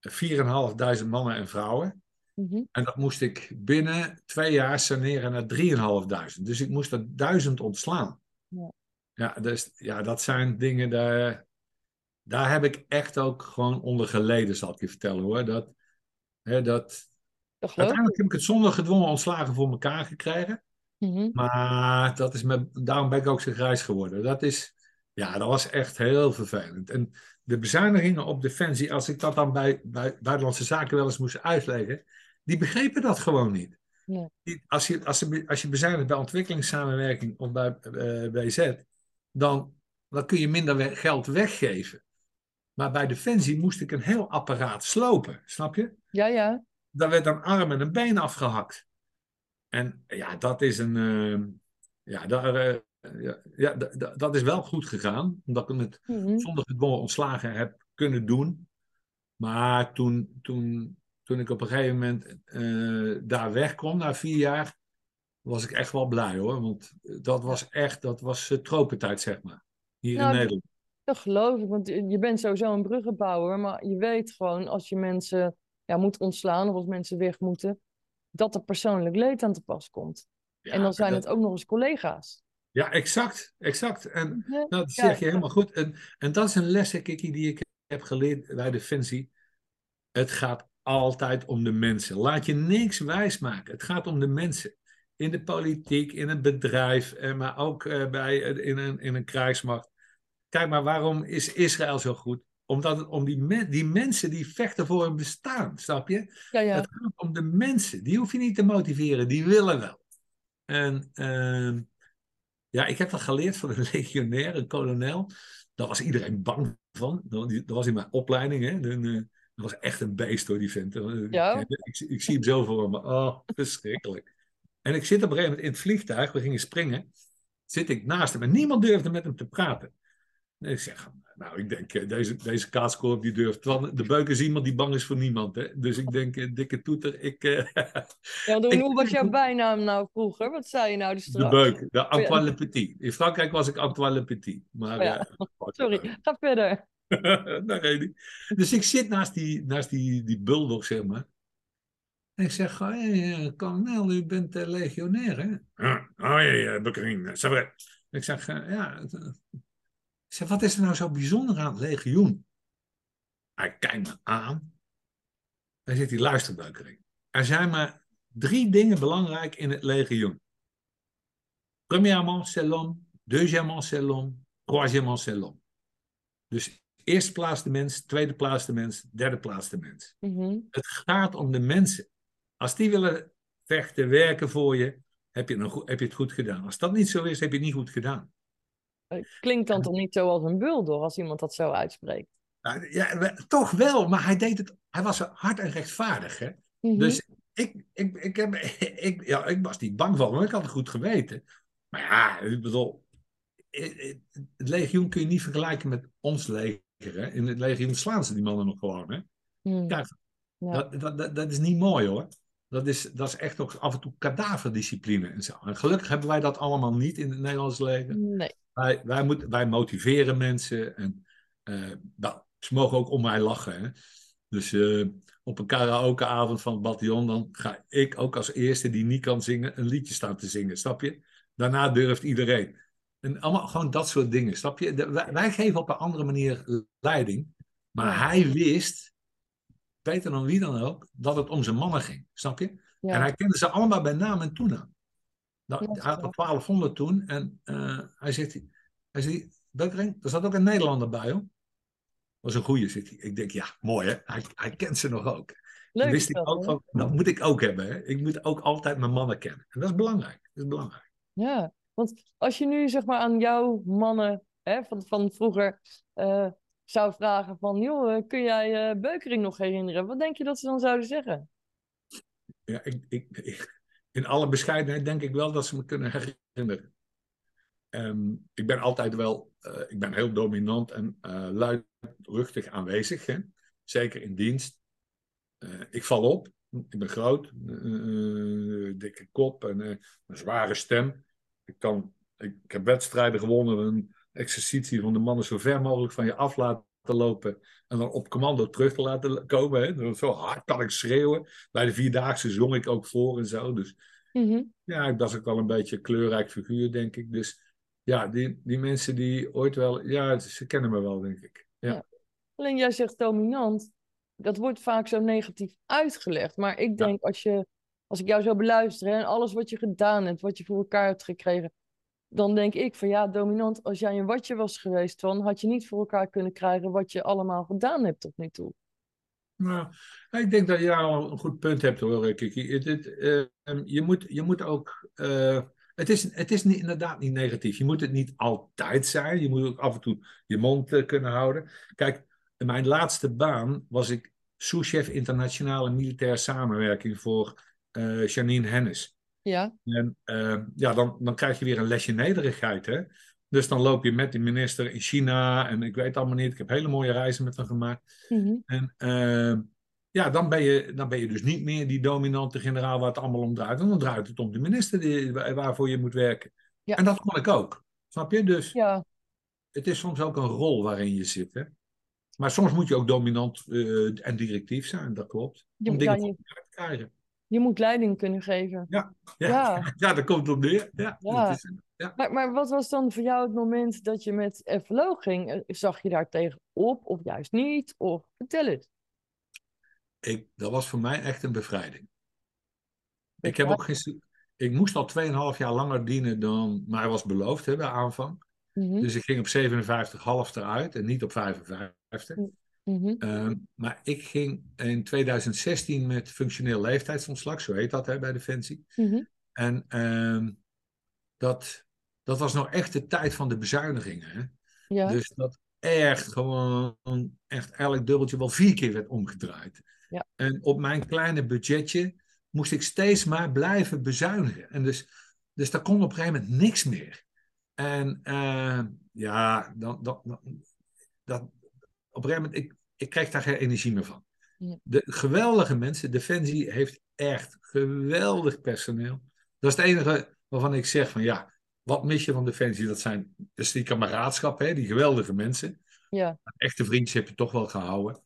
4.500 mannen en vrouwen. mhm. En dat moest ik binnen twee jaar saneren naar 3.500. Dus ik moest er duizend ontslaan. Ja. Ja, dus, ja, dat zijn dingen, daar, daar heb ik echt ook gewoon onder geleden, zal ik je vertellen hoor. Dat, hè, dat, Dat uiteindelijk heb ik het zonder gedwongen ontslagen voor elkaar gekregen. Mhm, Maar dat is me, daarom ben ik ook zo grijs geworden. Dat is, ja, dat was echt heel vervelend. En de bezuinigingen op defensie, als ik dat dan bij, bij Buitenlandse Zaken wel eens moest uitleggen, die begrepen dat gewoon niet. Die- Als, je, als, je, als je bezuinigt bij ontwikkelingssamenwerking of bij eh BZ, dan, dan kun je minder we- geld weggeven. Maar bij defensie moest ik een heel apparaat slopen, snap je? Ja, ja. Daar werd een arm en een been afgehakt. En ja, dat is een. eh, ja, daar, eh, ja, ja, d- dat is wel goed gegaan. Omdat ik het Mhm. zonder gedwongen ontslagen heb kunnen doen. Maar toen, toen, toen ik op een gegeven moment eh, daar wegkwam, na vier jaar, was ik echt wel blij hoor. Want dat was echt, dat was uh, tropentijd, zeg maar. Hier Nou, in Nederland. Dat geloof ik, want je bent sowieso een bruggenbouwer, maar je weet gewoon als je mensen ja, moet ontslaan of als mensen weg moeten, dat er persoonlijk leed aan te pas komt. Ja, en dan zijn dat- het ook nog eens collega's. Ja, exact. exact. En Ja, Nou, dat zeg je helemaal goed. En, en dat is een les, Kiki, die ik heb geleerd bij Defensie. Het gaat altijd om de mensen. Laat je niks wijsmaken. Het gaat om de mensen. In de politiek, in het bedrijf, eh, maar ook eh, bij, eh, in, een, in een krijgsmacht. Kijk maar, waarom is Israël zo goed? Omdat het om die, men- die mensen die vechten voor hun bestaan, snap je? ja, ja. Het gaat om de mensen. Die hoef je niet te motiveren, die willen wel. En ehm, ja, ik heb dat geleerd van een legionair, een kolonel. Daar was iedereen bang van. Dat was in mijn opleiding. Hè. Eh, dat was echt een beest hoor, die vent. Ja? Ik, ik, ik zie hem zo voor me. Oh, verschrikkelijk. En ik zit op een gegeven moment in het vliegtuig. We gingen springen. Zit ik naast hem. En niemand durfde met hem te praten. En ik zeg, nou, ik denk, eh, deze, deze kaaskorp die durft. De beuk is iemand die bang is voor niemand. Hè? Dus ik denk, eh, dikke toeter, ik... eh, ja want ik- hoe was jouw bijnaam nou vroeger? Wat zei je nou dus de beuk, de Antoine Le Petit. In Frankrijk was ik Antoine Le Petit. Maar, Oh ja. Sorry, ga verder. ik. Dus ik zit naast die, naast die, die bulldog, zeg maar. En ik zeg, hey, kolonel, u bent eh, legionair, hè? Ja, oh ja, c'est vrai. Ik zeg, ja. Ik zeg, wat is er nou zo bijzonder aan het legioen? Hij kijkt me aan. Hij zit die luisterbuikering. Er zijn maar drie dingen belangrijk in het legioen. Premièrement, c'est l'homme. Deuxièmement, c'est l'homme. Troisièmement, c'est l'homme. Dus eerste plaats de mens, tweede plaats de mens, derde plaats de mens. Mhm. Het gaat om de mensen. Als die willen vechten, werken voor je, heb je, goed- heb je het goed gedaan. Als dat niet zo is, heb je het niet goed gedaan. Klinkt dan toch niet zo als een bulldog als iemand dat zo uitspreekt? Nou, ja, we- toch wel, maar hij deed het. Hij was hard en rechtvaardig. Hè? Mhm. Dus ik, ik, ik, heb, ik, ja, ik was niet bang van, want ik had het goed geweten. Maar ja, ik bedoel, het legioen kun je niet vergelijken met ons leger. Hè? In het legioen slaan ze die mannen nog gewoon. Hè? Mhm. Kijk, Ja. dat, dat, dat, dat is niet mooi hoor. Dat is, dat is echt ook af en toe kadaverdiscipline en zo. En gelukkig hebben wij dat allemaal niet in het Nederlands leger. Nee. Wij, wij, moeten, wij motiveren mensen en eh, nou, ze mogen ook om mij lachen. Hè? Dus eh, op een karaokeavond van het bataljon, dan ga ik ook als eerste die niet kan zingen, een liedje staan te zingen, snap je? Daarna durft iedereen. En allemaal gewoon dat soort dingen, snap je? De- wij, wij geven op een andere manier leiding, maar hij wist, beter dan wie dan ook, dat het om zijn mannen ging, snap je? Ja. En hij kende ze allemaal bij naam en toenaam. Dat, dat is hij had er 1200 toen en eh, hij zegt, Hij zei, Beukering, er zat ook een Nederlander bij, hoor. was een goeie, zit hij. Ik denk, ja, mooi hè. Hij, hij kent ze nog ook. Leuk. Wist ik dat, ook van, dat moet ik ook hebben. Hè. Ik moet ook altijd mijn mannen kennen. En dat is belangrijk. Dat is belangrijk. Ja, want als je nu zeg maar aan jouw mannen hè, van, van vroeger eh, zou vragen van, joh, eh, kun jij eh, Beukering nog herinneren? Wat denk je dat ze dan zouden zeggen? Ja, ik, ik, in alle bescheidenheid denk ik wel dat ze me kunnen herinneren. Ehm, ik ben altijd wel, eh, ik ben heel dominant en luidruchtig aanwezig. Hè? Zeker in dienst. Ik val op. Ik ben groot, dikke kop en een zware stem. Ik, kan, ik, ik heb wedstrijden gewonnen, exercitie van de mannen zo ver mogelijk van je af laten lopen en dan op commando terug te laten komen. Hè? Zo hard kan ik schreeuwen. Bij de Vierdaagse zong ik ook voor en zo. Dus Mhm. ja, ik was ook wel een beetje een kleurrijk figuur, denk ik. Dus ja, die, die mensen die ooit wel... Ja, ze kennen me wel, denk ik. Ja. Ja. Alleen jij zegt dominant, dat wordt vaak zo negatief uitgelegd. Maar ik Ja. denk als je, als ik jou zou beluisteren en alles wat je gedaan hebt, wat je voor elkaar hebt gekregen, dan denk ik van ja, dominant, als jij een watje was geweest, dan had je niet voor elkaar kunnen krijgen wat je allemaal gedaan hebt tot nu toe. Nou, ik denk dat je al een goed punt hebt hoor, Kiki. Het, het, eh, je, moet, je moet ook. eh, het is, het is niet, inderdaad niet negatief. Je moet het niet altijd zijn. Je moet ook af en toe je mond eh, kunnen houden. Kijk, in mijn laatste baan was ik sous-chef internationale militaire samenwerking voor eh Janine Hennis. Ja, En eh, ja, dan, dan krijg je weer een lesje nederigheid. Hè? Dus dan loop je met die minister in China en ik weet allemaal niet. Ik heb hele mooie reizen met hem gemaakt. Mhm. En eh, ja, dan ben, je, dan ben je dus niet meer die dominante generaal waar het allemaal om draait. En dan draait het om de minister die, waar- waarvoor je moet werken. Ja. En dat kon ik ook. Snap je? Dus ja, het is soms ook een rol waarin je zit. Hè? Maar soms moet je ook dominant eh, en directief zijn, dat klopt. Je- Om dingen je- te krijgen. Je moet leiding kunnen geven. Ja, Ja. ja. ja daar komt het op neer. Ja, Ja. dat is, ja. Maar, maar wat was dan voor jou het moment dat je met FLO ging? Eh, Zag je daar tegenop of juist niet? Of vertel het. Ik, dat was voor mij echt een bevrijding. Ik, heb ook geen, ik moest al 2,5 jaar langer dienen dan mij was beloofd hè, bij aanvang. Mhm, Dus ik ging op 57,5 eruit en niet op 55. Mhm. Ehm, maar ik ging in 2016 met functioneel leeftijdsontslag, zo heet dat hè, bij Defensie. Mhm. En ehm, dat, dat was nou echt de tijd van de bezuinigingen. Hè? Ja, Dus dat echt gewoon, echt elk dubbeltje wel vier keer werd omgedraaid. Ja. En op mijn kleine budgetje moest ik steeds maar blijven bezuinigen. En dus, dus daar kon op een gegeven moment niks meer. En eh, ja, dan, dan, dan- dat, op een gegeven moment, ik, ik kreeg daar geen energie meer van. Ja. De geweldige mensen, Defensie heeft echt geweldig personeel. Dat is het enige waarvan ik zeg van ja, wat mis je van Defensie? Dat zijn dus die kameraadschap, hè, die geweldige mensen. ja, Echte vriendjes heb je toch wel gehouden.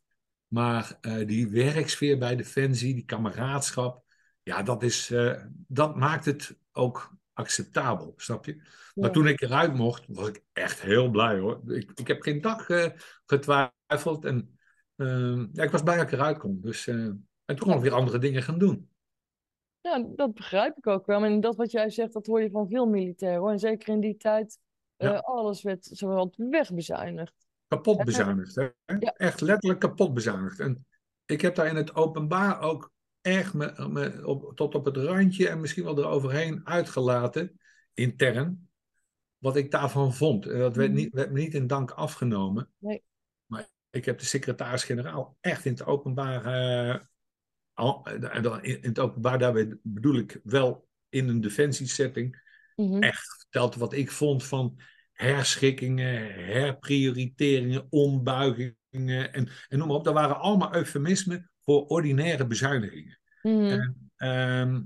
Maar eh, die werksfeer bij Defensie, die kameraadschap, ja, dat, is, eh, dat maakt het ook acceptabel, snap je? Maar toen ik eruit mocht, was ik echt heel blij hoor. Ik, ik heb geen dag eh, getwijfeld en eh, ja, ik was blij dat ik eruit kon. Dus, eh, en toen kon ik weer andere dingen gaan doen. ja, dat begrijp ik ook wel. En dat wat jij zegt, dat hoor je van veel militairen. Hoor. En zeker in die tijd, eh, Ja. alles werd zowel wegbezuinigd. Kapot bezuinigd. Hè? Ja. Echt letterlijk kapot bezuinigd. En ik heb daar in het openbaar ook echt me, me op, tot op het randje en misschien wel eroverheen uitgelaten, intern, wat ik daarvan vond. En dat werd, Mhm. niet, werd me niet in dank afgenomen. Nee. Maar ik heb de secretaris-generaal echt in het openbaar, eh, in het openbaar daarbij bedoel ik wel in een defensiesetting, Mhm. echt verteld wat ik vond van herschikkingen, herprioriteringen, ombuigingen en, en noem maar op. Dat waren allemaal eufemismen voor ordinaire bezuinigingen. Mhm. En ehm,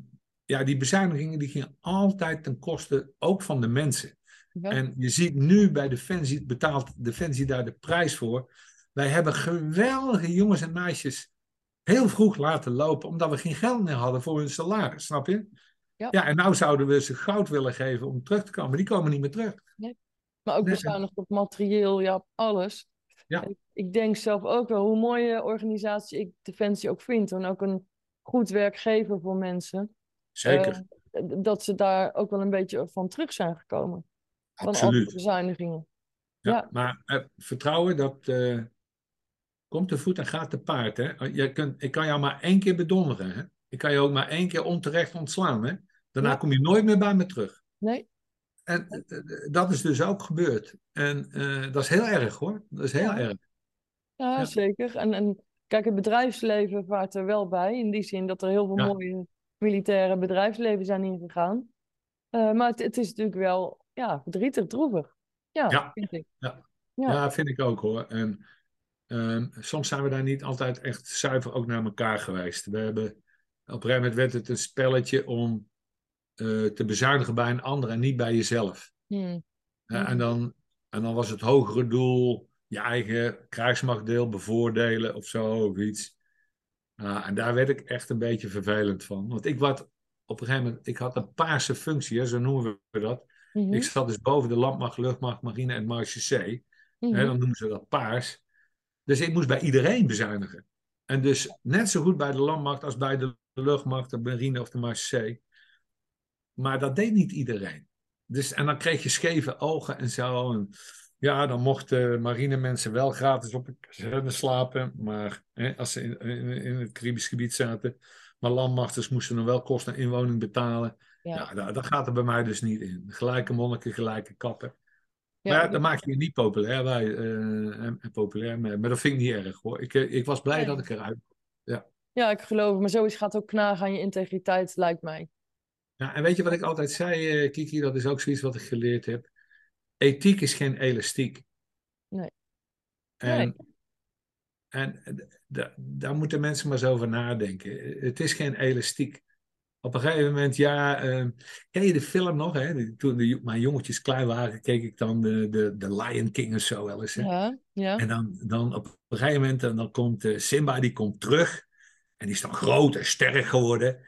ja, die bezuinigingen die gingen altijd ten koste ook van de mensen. Ja. En je ziet nu bij Defensie, betaalt Defensie daar de prijs voor. Wij hebben geweldige jongens en meisjes heel vroeg laten lopen, omdat we geen geld meer hadden voor hun salaris, snap je? Ja. ja en nou zouden we ze goud willen geven om terug te komen. Die komen niet meer terug. Maar ook Nee. bezuinigd op materieel, ja, op alles. Ja. Ik denk zelf ook wel, hoe mooie organisatie ik Defensie ook vind. En ook een goed werk geven voor mensen. Zeker. eh, dat ze daar ook wel een beetje van terug zijn gekomen. van al die Absoluut. bezuinigingen. Ja, Ja. Maar eh, vertrouwen, dat eh, komt te voet en gaat te paard. Hè? Je kunt, ik kan jou maar één keer bedonderen. Hè? Ik kan je ook maar één keer onterecht ontslaan. Hè? Daarna Ja. kom je nooit meer bij me terug. Nee, En eh, eh, dat is dus ook gebeurd. En eh, dat is heel erg hoor. Dat is heel Ja. erg. ja, Ja. zeker. En, en kijk, het bedrijfsleven vaart er wel bij. In die zin dat er heel veel Ja. mooie militaire bedrijfsleven zijn ingegaan. Maar het, het is natuurlijk wel ja, verdrietig, droevig. Ja, Ja. vind ik. Ja. Ja. Ja, vind ik ook hoor. En ehm, soms zijn we daar niet altijd echt zuiver ook naar elkaar geweest. We hebben, op een gegeven moment werd het een spelletje om eh, te bezuinigen bij een ander en niet bij jezelf. Hmm. Mhm. en, dan, en dan was het hogere doel je eigen krijgsmachtdeel bevoordelen of zo of iets. Nou, en daar werd ik echt een beetje vervelend van. Want ik, wat, op een gegeven moment, ik had een paarse functie, hè, zo noemen we dat. Mhm. Ik zat dus boven de landmacht, luchtmacht, marine en marechaussee. Mhm. Hè, dan noemen ze dat paars. Dus ik moest bij iedereen bezuinigen. En dus net zo goed bij de landmacht als bij de luchtmacht, de marine of de marechaussee. Maar dat deed niet iedereen. Dus, en dan kreeg je scheve ogen en zo. En ja, dan mochten marinemensen wel gratis op een kazerne slapen. Maar hè, als ze in, in, in het Caribisch gebied zaten. Maar landmachters moesten dan wel kosten en inwoning betalen. Ja. Ja, daar, daar gaat er bij mij dus niet in. Gelijke monniken, gelijke kappen. Ja, maar ja, dan maak je je niet populair bij. eh, en, en populair, maar, maar dat vind ik niet erg hoor. Ik, eh, ik was blij dat ik eruit. Ja, ik geloof. Maar zoiets gaat ook knagen aan je integriteit, lijkt mij. Ja, en weet je wat ik altijd zei, eh, Kiki? Dat is ook zoiets wat ik geleerd heb. Ethiek is geen elastiek. Nee. En, en d- d- daar moeten mensen maar eens over nadenken. Het is geen elastiek. Op een gegeven moment, ja, eh, ken je de film nog? Hè? Toen de, mijn jongetjes klein waren, keek ik dan de, de, de Lion King of zo wel eens. Hè? Ja, ja. En dan, dan op een gegeven moment, dan, dan komt eh, Simba, die komt terug. En die is dan groot en sterk geworden.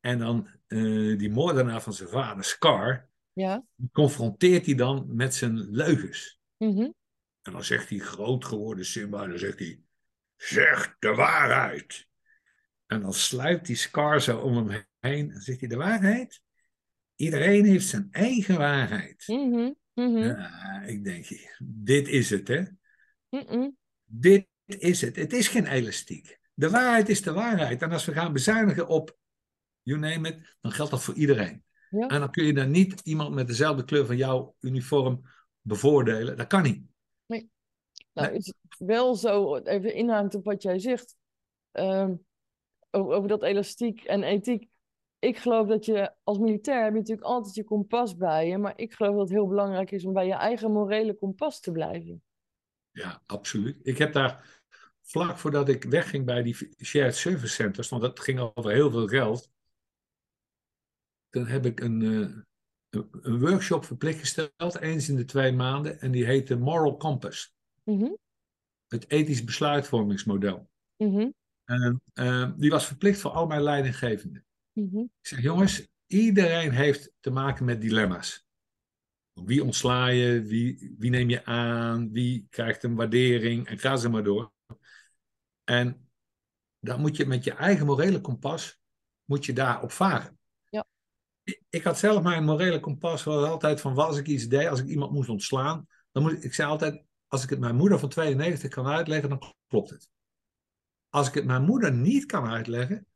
En dan eh, die moordenaar van zijn vader, Scar, Ja. die confronteert hij dan met zijn leugens. Mhm. En dan zegt hij, groot geworden Simba, en dan zegt hij, zeg de waarheid. En dan sluit die Scar zo om hem heen en zegt hij, de waarheid? Iedereen heeft zijn eigen waarheid. Mhm. Mhm. Ja, ik denk, dit is het hè. Dit is het. Het is geen elastiek. De waarheid is de waarheid. En als we gaan bezuinigen op, you name it, dan geldt dat voor iedereen. Ja. En dan kun je dan niet iemand met dezelfde kleur van jouw uniform bevoordelen. Dat kan niet. Nou, Nee. is het wel zo, even inhaakt op wat jij zegt, ehm, over, over dat elastiek en ethiek. Ik geloof dat je als militair heb je natuurlijk altijd je kompas bij je, maar ik geloof dat het heel belangrijk is om bij je eigen morele kompas te blijven. Ja, absoluut. Ik heb daar vlak voordat ik wegging bij die shared service centers, want dat ging over heel veel geld. Dan heb ik een, eh, een, een workshop verplicht gesteld, eens in de twee maanden. En die heette Moral Compass. Mhm, Het ethisch besluitvormingsmodel. mhm, En eh, die was verplicht voor al mijn leidinggevenden. mhm. Ik zeg, jongens, iedereen heeft te maken met dilemma's. Wie ontsla je, wie, wie neem je aan, wie krijgt een waardering en ga ze maar door. En dan moet je met je eigen morele kompas, moet je daarop varen. Ik, had zelf mijn morele kompas was altijd van, als ik iets deed, als ik iemand moest ontslaan, dan moet ik, ik zei altijd, als ik het mijn moeder van 92 kan uitleggen, dan klopt het. Als ik het mijn moeder niet kan uitleggen,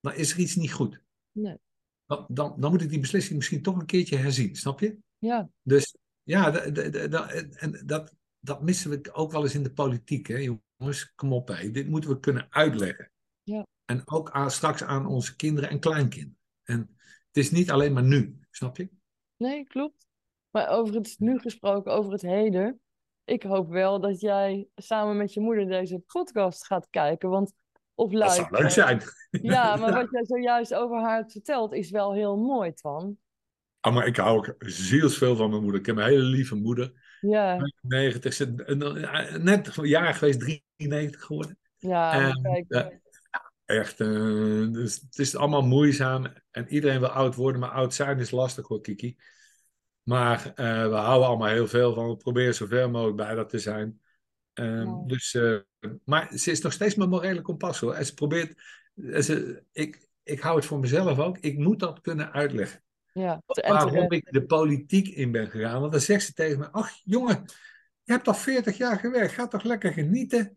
dan is er iets niet goed. Nee. Dan, dan, dan moet ik die beslissing misschien toch een keertje herzien, snap je? Ja, Dus ja, en dat, dat missen we ook wel eens in de politiek. Hè? Jongens, kom op, hè. dit moeten we kunnen uitleggen. Ja. En ook aan, straks aan onze kinderen en kleinkinderen. En het is niet alleen maar nu, snap je? nee, klopt. Maar over het nu gesproken, over het heden. Ik hoop wel dat jij samen met je moeder deze podcast gaat kijken. Want of Dat zou leuk zijn. Ja, maar wat jij zojuist over haar hebt verteld is wel heel mooi, Twan. Oh, maar ik hou ook zielsveel van mijn moeder. Ik heb een hele lieve moeder. Ja, 90, ze eh, net een jaar geweest, 93 geworden. ja, kijk. Echt, eh, dus het is allemaal moeizaam. En iedereen wil oud worden, maar oud zijn is lastig hoor, Kiki. Maar eh, we houden allemaal heel veel van. We proberen zoveel mogelijk bij dat te zijn. Ehm, Ja. dus, eh, maar ze is nog steeds mijn morele kompas hoor. En ze probeert. en Ze, ik, ik hou het voor mezelf ook. Ik moet dat kunnen uitleggen. Ja, waarom ik de politiek in ben gegaan. Want dan zegt ze tegen me: Ach, jongen, je hebt al 40 jaar gewerkt. Ga toch lekker genieten.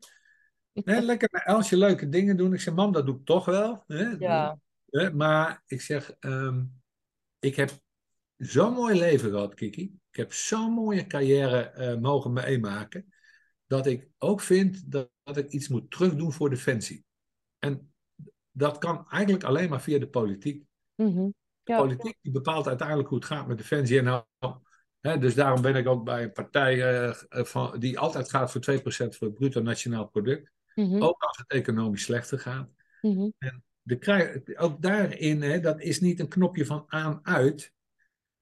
Lekker met Elsje leuke dingen doen. Ik zeg: Mam, dat doe ik toch wel. Hè? Ja, Hè, Maar ik zeg: ehm, Ik heb zo'n mooi leven gehad, Kiki. Ik heb zo'n mooie carrière eh, mogen meemaken. Dat ik ook vind dat, dat ik iets moet terugdoen voor Defensie. En dat kan eigenlijk alleen maar via de politiek. mhm, De Ja. politiek die bepaalt uiteindelijk hoe het gaat met Defensie. En nou, hè, dus daarom ben ik ook bij een partij eh, van, die altijd gaat voor 2% voor het bruto nationaal product. Mhm, Ook als het economisch slechter gaat. mhm. De krij- ook daarin, hè, dat is niet een knopje van aan-uit.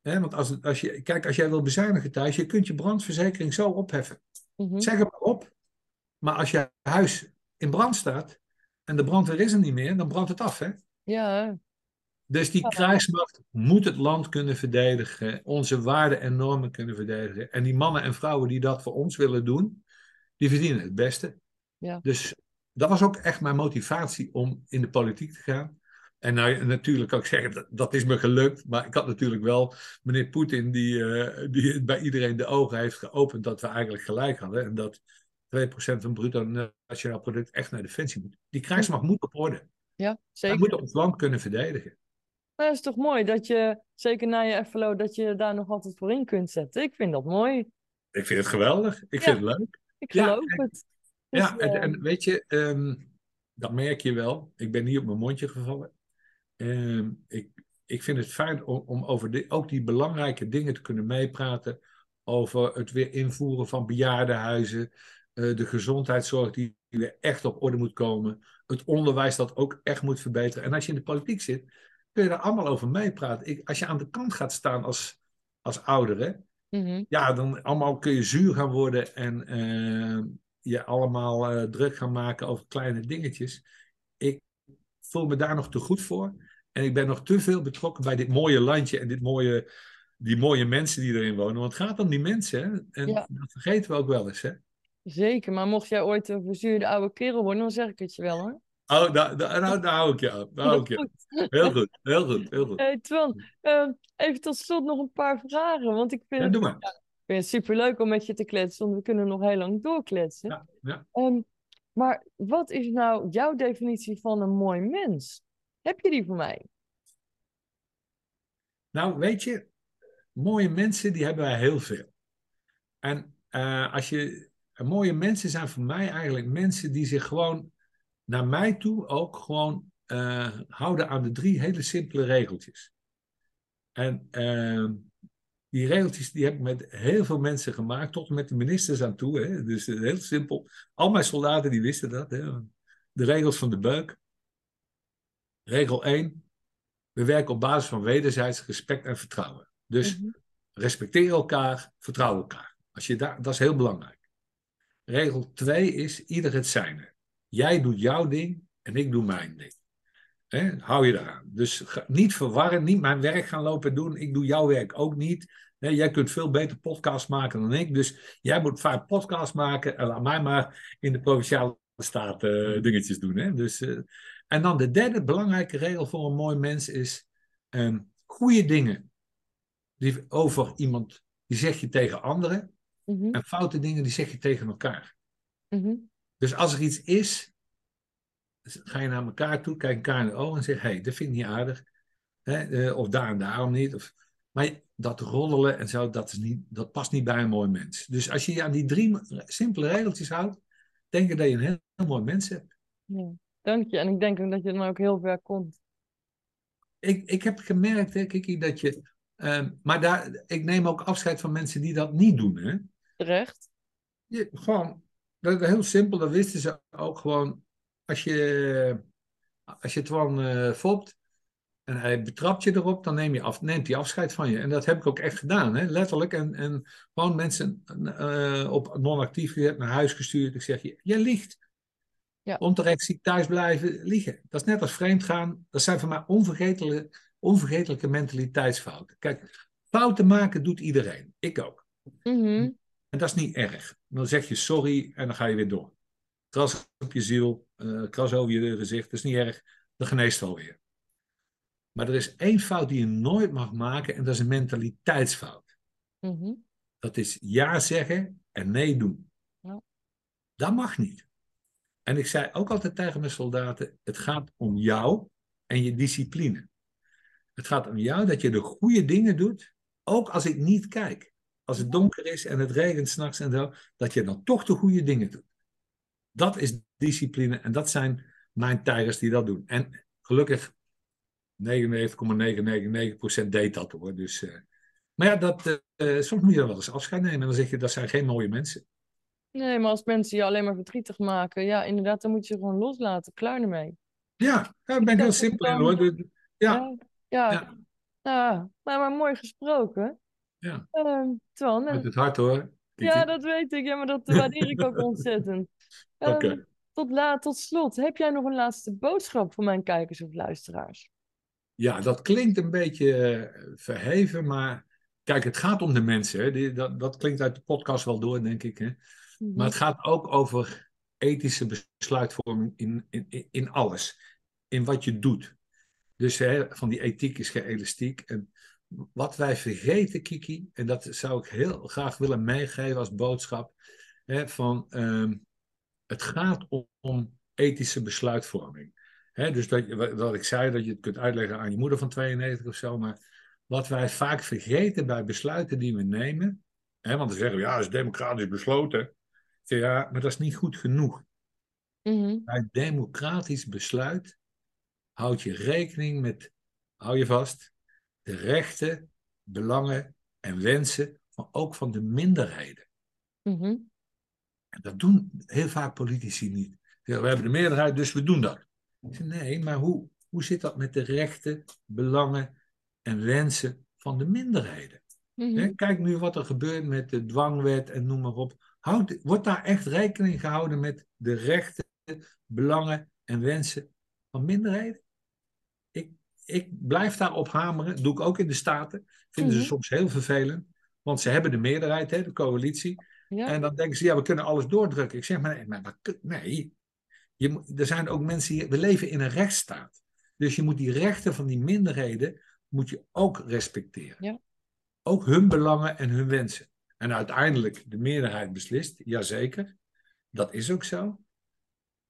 Hè, want als, als je, kijk, als jij wil bezuinigen thuis, je kunt je brandverzekering zo opheffen. mhm. Zeg het maar op. Maar als je huis in brand staat en de brandweer is er niet meer, dan brandt het af. Hè? Ja, Dus die krijgsmacht moet het land kunnen verdedigen, onze waarden en normen kunnen verdedigen. En die mannen en vrouwen die dat voor ons willen doen, die verdienen het beste. Ja. Dus dat was ook echt mijn motivatie om in de politiek te gaan. En nou, natuurlijk kan ik zeggen, dat, dat is me gelukt. Maar ik had natuurlijk wel meneer Poetin, die, eh, die bij iedereen de ogen heeft geopend dat we eigenlijk gelijk hadden. En dat 2% van het bruto nationaal product echt naar defensie moet. Die krijgsmacht moet op orde. ja, Wij zeker. moeten ons land kunnen verdedigen. Maar dat is toch mooi dat je, zeker na je FLO, dat je daar nog altijd voor in kunt zetten. Ik vind dat mooi. Ik vind het geweldig. Ik Ja. vind het leuk. Ik Ja, geloof het. Dus, Ja, en, eh, en weet je, ehm, dat merk je wel. Ik ben niet op mijn mondje gevallen. Ehm, ik, ik vind het fijn om, om over de, ook die belangrijke dingen te kunnen meepraten. Over het weer invoeren van bejaardenhuizen. eh, de gezondheidszorg die weer echt op orde moet komen. Het onderwijs dat ook echt moet verbeteren. En als je in de politiek zit, kun je daar allemaal over meepraten. Ik, als je aan de kant gaat staan als, als ouder, hè, mhm. ja, dan allemaal kun je zuur gaan worden en eh, je allemaal eh, druk gaan maken over kleine dingetjes. Ik voel me daar nog te goed voor. En ik ben nog te veel betrokken bij dit mooie landje en dit mooie, die mooie mensen die erin wonen. Want het gaat om die mensen, hè? En Ja. dat vergeten we ook wel eens, hè? Zeker, maar mocht jij ooit een verzuurde oude kerel worden, dan zeg ik het je wel hoor. Oh, daar, daar, nou, daar hou ik je aan. Daar hou ik je aan. Heel goed, heel goed, heel goed. Hey, Twan, eh, even tot slot nog een paar vragen. Want ik vind, Ja, doe maar. Vind het superleuk om met je te kletsen, want we kunnen nog heel lang doorkletsen. Ja, ja. Ehm, maar wat is nou jouw definitie van een mooi mens? Heb je die voor mij? Nou, weet je, mooie mensen, die hebben wij heel veel. En eh, als je, mooie mensen zijn voor mij eigenlijk mensen die zich gewoon naar mij toe ook gewoon eh, houden aan de drie hele simpele regeltjes. En eh, die regeltjes die heb ik met heel veel mensen gemaakt, tot en met de ministers aan toe. Hè? Dus eh, heel simpel. Al mijn soldaten die wisten dat. Hè? De regels van de beuk. Regel 1. We werken op basis van wederzijds respect en vertrouwen. Dus Mhm. respecteer elkaar, vertrouw elkaar. Als je daar, dat is heel belangrijk. Regel 2 is ieder het zijne. Jij doet jouw ding en ik doe mijn ding. Hè? Hou je eraan. Dus ga- niet verwarren, niet mijn werk gaan lopen doen. Ik doe jouw werk ook niet. Hè, jij kunt veel beter podcasts maken dan ik. Dus jij moet vaak podcasts maken. En laat mij maar in de provinciale staat eh, dingetjes doen. Hè? Dus, eh, en dan de derde belangrijke regel voor een mooi mens is... ehm goede dingen die over iemand, die zeg je tegen anderen. Mhm, En foute dingen, die zeg je tegen elkaar. mhm. Dus als er iets is, ga je naar elkaar toe, kijk elkaar in de ogen en zeg: hé, hey, dat vind ik niet aardig. Hè? eh, of daar en daarom niet. Of, maar dat roddelen en zo, dat, is niet, dat past niet bij een mooi mens. Dus als je je aan die drie simpele regeltjes houdt, denk ik dat je een heel, heel mooi mens hebt. Ja, dank je. En ik denk dat je dan ook heel ver komt. Ik, ik heb gemerkt, hè, Kiki, dat je. ehm, maar daar, ik neem ook afscheid van mensen die dat niet doen. Hè? Terecht. Je, gewoon, dat is heel simpel, dat wisten ze ook gewoon. Als je, als je het gewoon eh fopt en hij betrapt je erop, dan neem je af, neemt hij afscheid van je. En dat heb ik ook echt gedaan, hè? letterlijk. En, en gewoon mensen eh, op non-actief gezet, naar huis gestuurd. Ik zeg, je, je liegt. Ja. Onterecht ziek thuis blijven, liegen. Dat is net als vreemd gaan. Dat zijn voor mij onvergetelijke, onvergetelijke mentaliteitsfouten. Kijk, fouten maken doet iedereen. Ik ook. Mhm. En dat is niet erg. Dan zeg je sorry en dan ga je weer door. Kras op je ziel, eh, kras over je gezicht, dat is niet erg. Dan geneest het alweer. Maar er is één fout die je nooit mag maken en dat is een mentaliteitsfout. Mhm. Dat is ja zeggen en nee doen. Ja. Dat mag niet. En ik zei ook altijd tegen mijn soldaten: het gaat om jou en je discipline. Het gaat om jou dat je de goede dingen doet, ook als ik niet kijk. Als het donker is en het regent s'nachts en zo, dat je dan toch de goede dingen doet. Dat is discipline en dat zijn mijn tijgers die dat doen. En gelukkig 99,999% deed dat hoor. Dus, uh, maar ja, dat, uh, soms moet je er wel eens afscheid nemen. En dan zeg je, dat zijn geen mooie mensen. Nee, maar als mensen je alleen maar verdrietig maken, ja, inderdaad, dan moet je gewoon loslaten. Klaar ermee. Ja, daar ben ik heel simpel in hoor. Ja. Ja. ja. ja. maar, maar mooi gesproken. Ja. Uh, Twan. Met het hart hoor. Ja, dat weet ik. Ja, maar dat waardeer ik ook ontzettend. Oké. Okay. tot, la tot slot, heb jij nog een laatste boodschap voor mijn kijkers of luisteraars? Ja, dat klinkt een beetje uh, verheven, maar kijk, het gaat om de mensen. Hè. Die, dat, dat klinkt uit de podcast wel door, denk ik. Hè. Mm -hmm. Maar het gaat ook over ethische besluitvorming in, in, in alles. In wat je doet. Dus hè, van die ethiek is geen elastiek. En wat wij vergeten, Kiki, en dat zou ik heel graag willen meegeven als boodschap, hè, van um, het gaat om, om ethische besluitvorming. Hè, dus dat, wat ik zei, dat je het kunt uitleggen aan je moeder van 92 of zo, maar wat wij vaak vergeten bij besluiten die we nemen, hè, want dan zeggen we, ja, dat is democratisch besloten. Ja, maar dat is niet goed genoeg. Mm -hmm. Bij democratisch besluit houd je rekening met, hou je vast, de rechten, belangen en wensen van ook van de minderheden. Mm -hmm. En dat doen heel vaak politici niet. We hebben de meerderheid, dus we doen dat. Nee, maar hoe, hoe zit dat met de rechten, belangen en wensen van de minderheden? Mm -hmm. Kijk nu wat er gebeurt met de dwangwet en noem maar op. Houd, wordt daar echt rekening gehouden met de rechten, belangen en wensen van minderheden? Ik, ik blijf daarop hameren. Dat doe ik ook in de Staten. Vinden Mhm. ze soms heel vervelend. Want ze hebben de meerderheid, hè, de coalitie. Ja. En dan denken ze, ja, we kunnen alles doordrukken. Ik zeg, maar nee, maar, maar nee. Je, er zijn ook mensen die... We leven in een rechtsstaat. Dus je moet die rechten van die minderheden... moet je ook respecteren. Ja. Ook hun belangen en hun wensen. En uiteindelijk de meerderheid beslist. Jazeker. Dat is ook zo.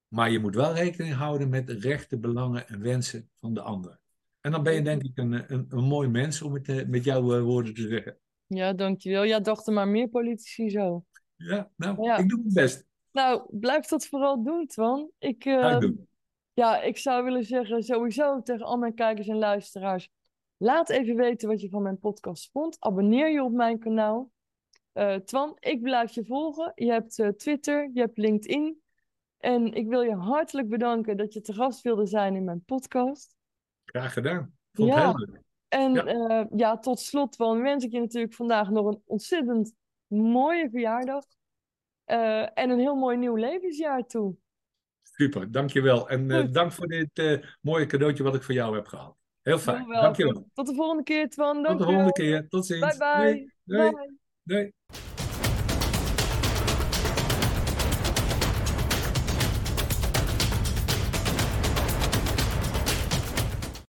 Maar je moet wel rekening houden met de rechten, belangen en wensen van de ander. En dan ben je denk ik een, een, een mooi mens, om het eh, met jouw eh, woorden te zeggen. ja, dankjewel. Ja, dachten maar meer politici zo. Ja, nou, Ja. ik doe mijn best. Nou, blijf dat vooral doen, Twan. Ik, doen. Ja, ik zou willen zeggen sowieso tegen al mijn kijkers en luisteraars. Laat even weten wat je van mijn podcast vond. Abonneer je op mijn kanaal. Twan, ik blijf je volgen. Je hebt Twitter, je hebt LinkedIn. En ik wil je hartelijk bedanken dat je te gast wilde zijn in mijn podcast. Graag gedaan. Vond het Ja. heel leuk. En Ja. ja, ja tot slot wens ik je natuurlijk vandaag nog een ontzettend mooie verjaardag. Eh, en een heel mooi nieuw levensjaar toe. Super, dankjewel. En eh, dank voor dit eh, mooie cadeautje wat ik voor jou heb gehad. Heel fijn. You're Dankjewel. Tot de volgende keer, Twan. Tot de Dankjewel. volgende keer. Tot ziens. Bye bye. Doei. Doei. Bye. Doei.